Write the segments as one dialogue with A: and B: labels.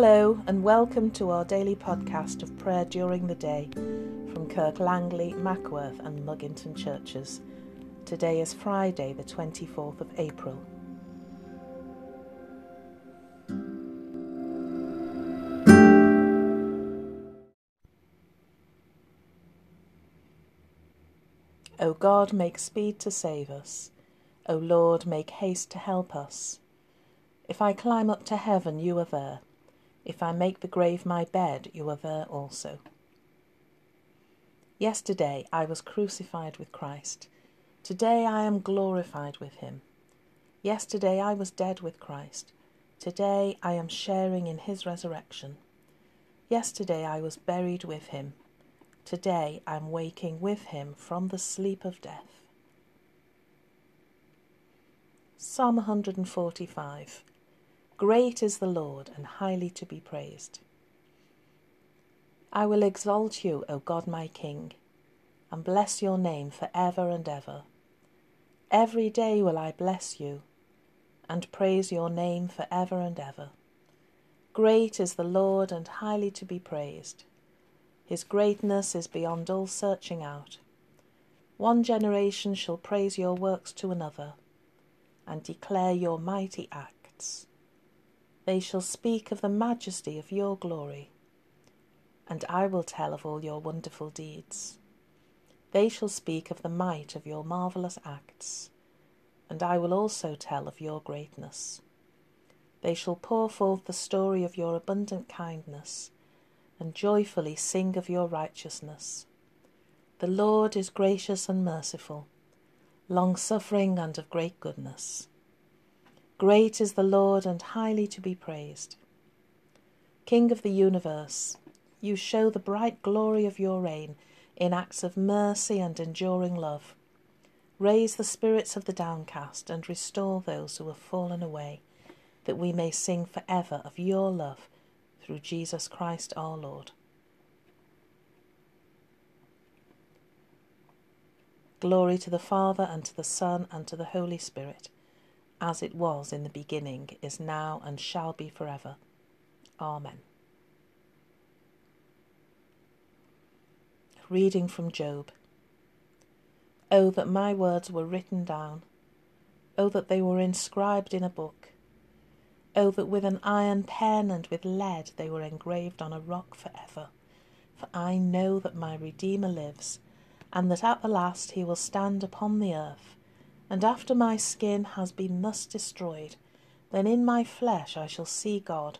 A: Hello, and welcome to our daily podcast of prayer during the day from Kirk Langley, Mackworth, and Mugginton churches. Today is Friday, the 24th of April. O God, make speed to save us. O Lord, make haste to help us. If I climb up to heaven, you are there. If I make the grave my bed, you are there also. Yesterday I was crucified with Christ. Today I am glorified with him. Yesterday I was dead with Christ. Today I am sharing in his resurrection. Yesterday I was buried with him. Today I am waking with him from the sleep of death. Psalm 145 Great is the Lord and highly to be praised. I will exalt you, O God my King, and bless your name for ever and ever. Every day will I bless you and praise your name for ever and ever. Great is the Lord and highly to be praised. His greatness is beyond all searching out. One generation shall praise your works to another, and declare your mighty acts. They shall speak of the majesty of your glory, and I will tell of all your wonderful deeds. They shall speak of the might of your marvellous acts, and I will also tell of your greatness. They shall pour forth the story of your abundant kindness and joyfully sing of your righteousness. The Lord is gracious and merciful, long suffering and of great goodness. Great is the Lord and highly to be praised. King of the universe, you show the bright glory of your reign in acts of mercy and enduring love. Raise the spirits of the downcast and restore those who have fallen away, that we may sing for ever of your love through Jesus Christ our Lord. Glory to the Father, and to the Son, and to the Holy Spirit, as it was in the beginning, is now, and shall be forever. Amen. Reading from Job. Oh, that my words were written down. Oh, that they were inscribed in a book Oh, that with an iron pen and with lead they were engraved on a rock for ever. For I know that my Redeemer lives, and that at the last he will stand upon the earth. And after my skin has been thus destroyed, then in my flesh I shall see God,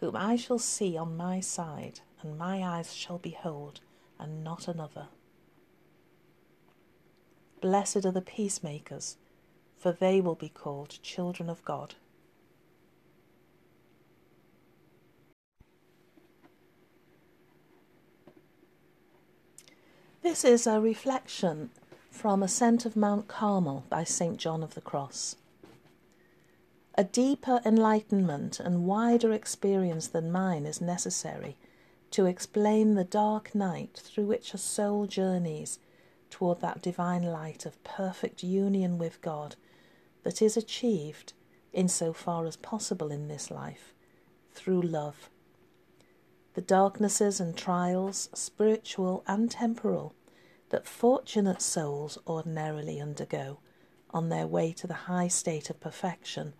A: whom I shall see on my side, and my eyes shall behold, and not another. Blessed are the peacemakers, for they will be called children of God. This is a reflection from Ascent of Mount Carmel by St. John of the Cross. A deeper enlightenment and wider experience than mine is necessary to explain the dark night through which a soul journeys toward that divine light of perfect union with God that is achieved, in so far as possible in this life, through love. The darknesses and trials, spiritual and temporal, that fortunate souls ordinarily undergo on their way to the high state of perfection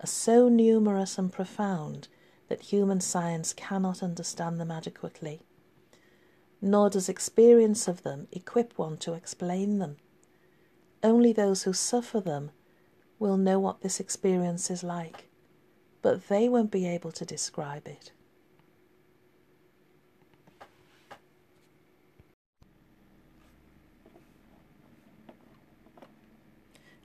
A: are so numerous and profound that human science cannot understand them adequately. Nor does experience of them equip one to explain them. Only those who suffer them will know what this experience is like, but they won't be able to describe it.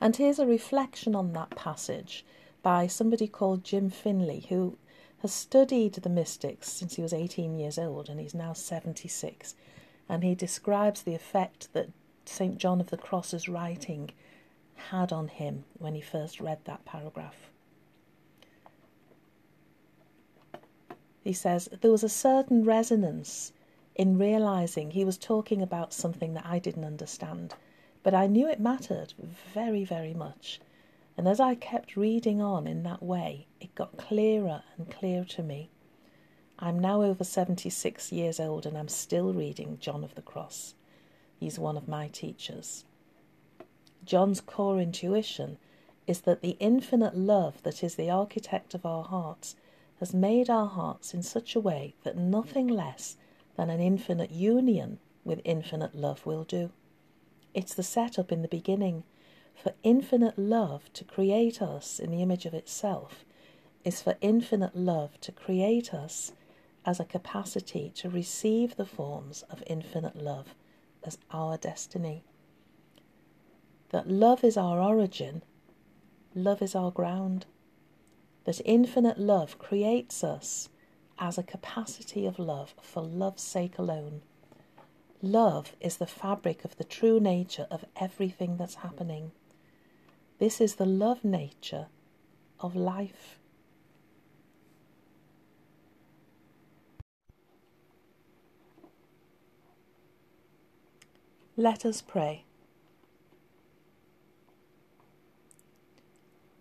A: And here's a reflection on that passage by somebody called Jim Finley, who has studied the mystics since he was 18 years old and he's now 76. And he describes the effect that St. John of the Cross's writing had on him when he first read that paragraph. He says, There was a certain resonance in realizing he was talking about something that I didn't understand but I knew it mattered very, very much. And as I kept reading on in that way, it got clearer and clearer to me. I'm now over 76 years old and I'm still reading John of the Cross. He's one of my teachers. John's core intuition is that the infinite love that is the architect of our hearts has made our hearts in such a way that nothing less than an infinite union with infinite love will do. It's the setup in the beginning. For infinite love to create us in the image of itself is for infinite love to create us as a capacity to receive the forms of infinite love as our destiny. That love is our origin, love is our ground. That infinite love creates us as a capacity of love for love's sake alone. Love is the fabric of the true nature of everything that's happening. This is the love nature of life. Let us pray.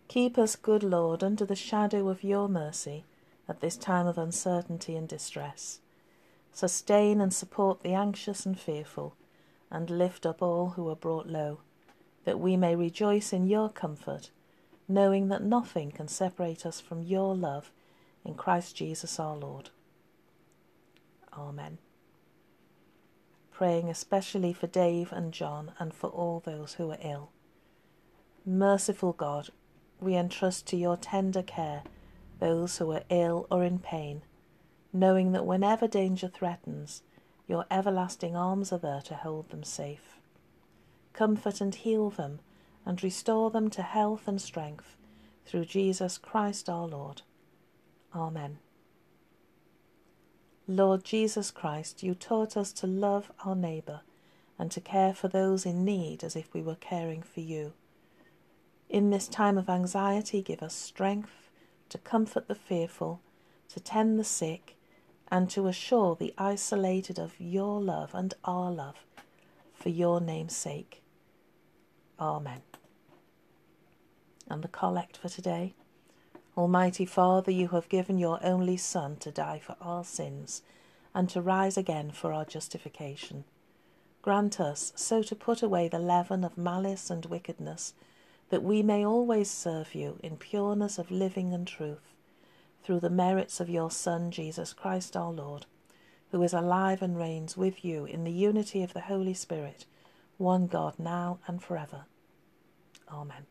A: Keep us, good Lord, under the shadow of your mercy at this time of uncertainty and distress. Sustain and support the anxious and fearful, and lift up all who are brought low, that we may rejoice in your comfort, knowing that nothing can separate us from your love in Christ Jesus our Lord. Amen praying especially for Dave and John and for all those who are ill. Merciful God, we entrust to your tender care those who are ill or in pain, knowing that whenever danger threatens, your everlasting arms are there to hold them safe. Comfort and heal them, and restore them to health and strength, through Jesus Christ our Lord. Amen. Lord Jesus Christ, you taught us to love our neighbour and to care for those in need as if we were caring for you. In this time of anxiety, give us strength to comfort the fearful, to tend the sick, and to assure the isolated of your love and our love for your name's sake. Amen. And the collect for today. Almighty Father, you have given your only Son to die for our sins and to rise again for our justification. Grant us so to put away the leaven of malice and wickedness, that we may always serve you in pureness of living and truth, through the merits of your Son, Jesus Christ our Lord, who is alive and reigns with you in the unity of the Holy Spirit, one God now and forever. Amen.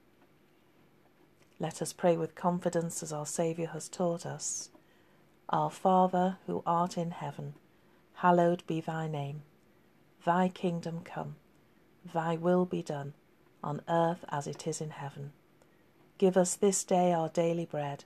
A: Let us pray with confidence as our Saviour has taught us. Our Father, who art in heaven, hallowed be thy name. Thy kingdom come, thy will be done, on earth as it is in heaven. Give us this day our daily bread,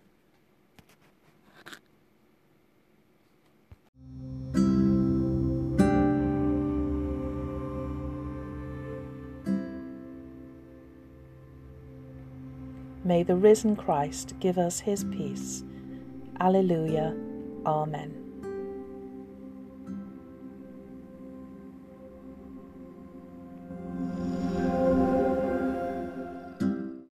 A: May the risen Christ give us his peace. Alleluia. Amen.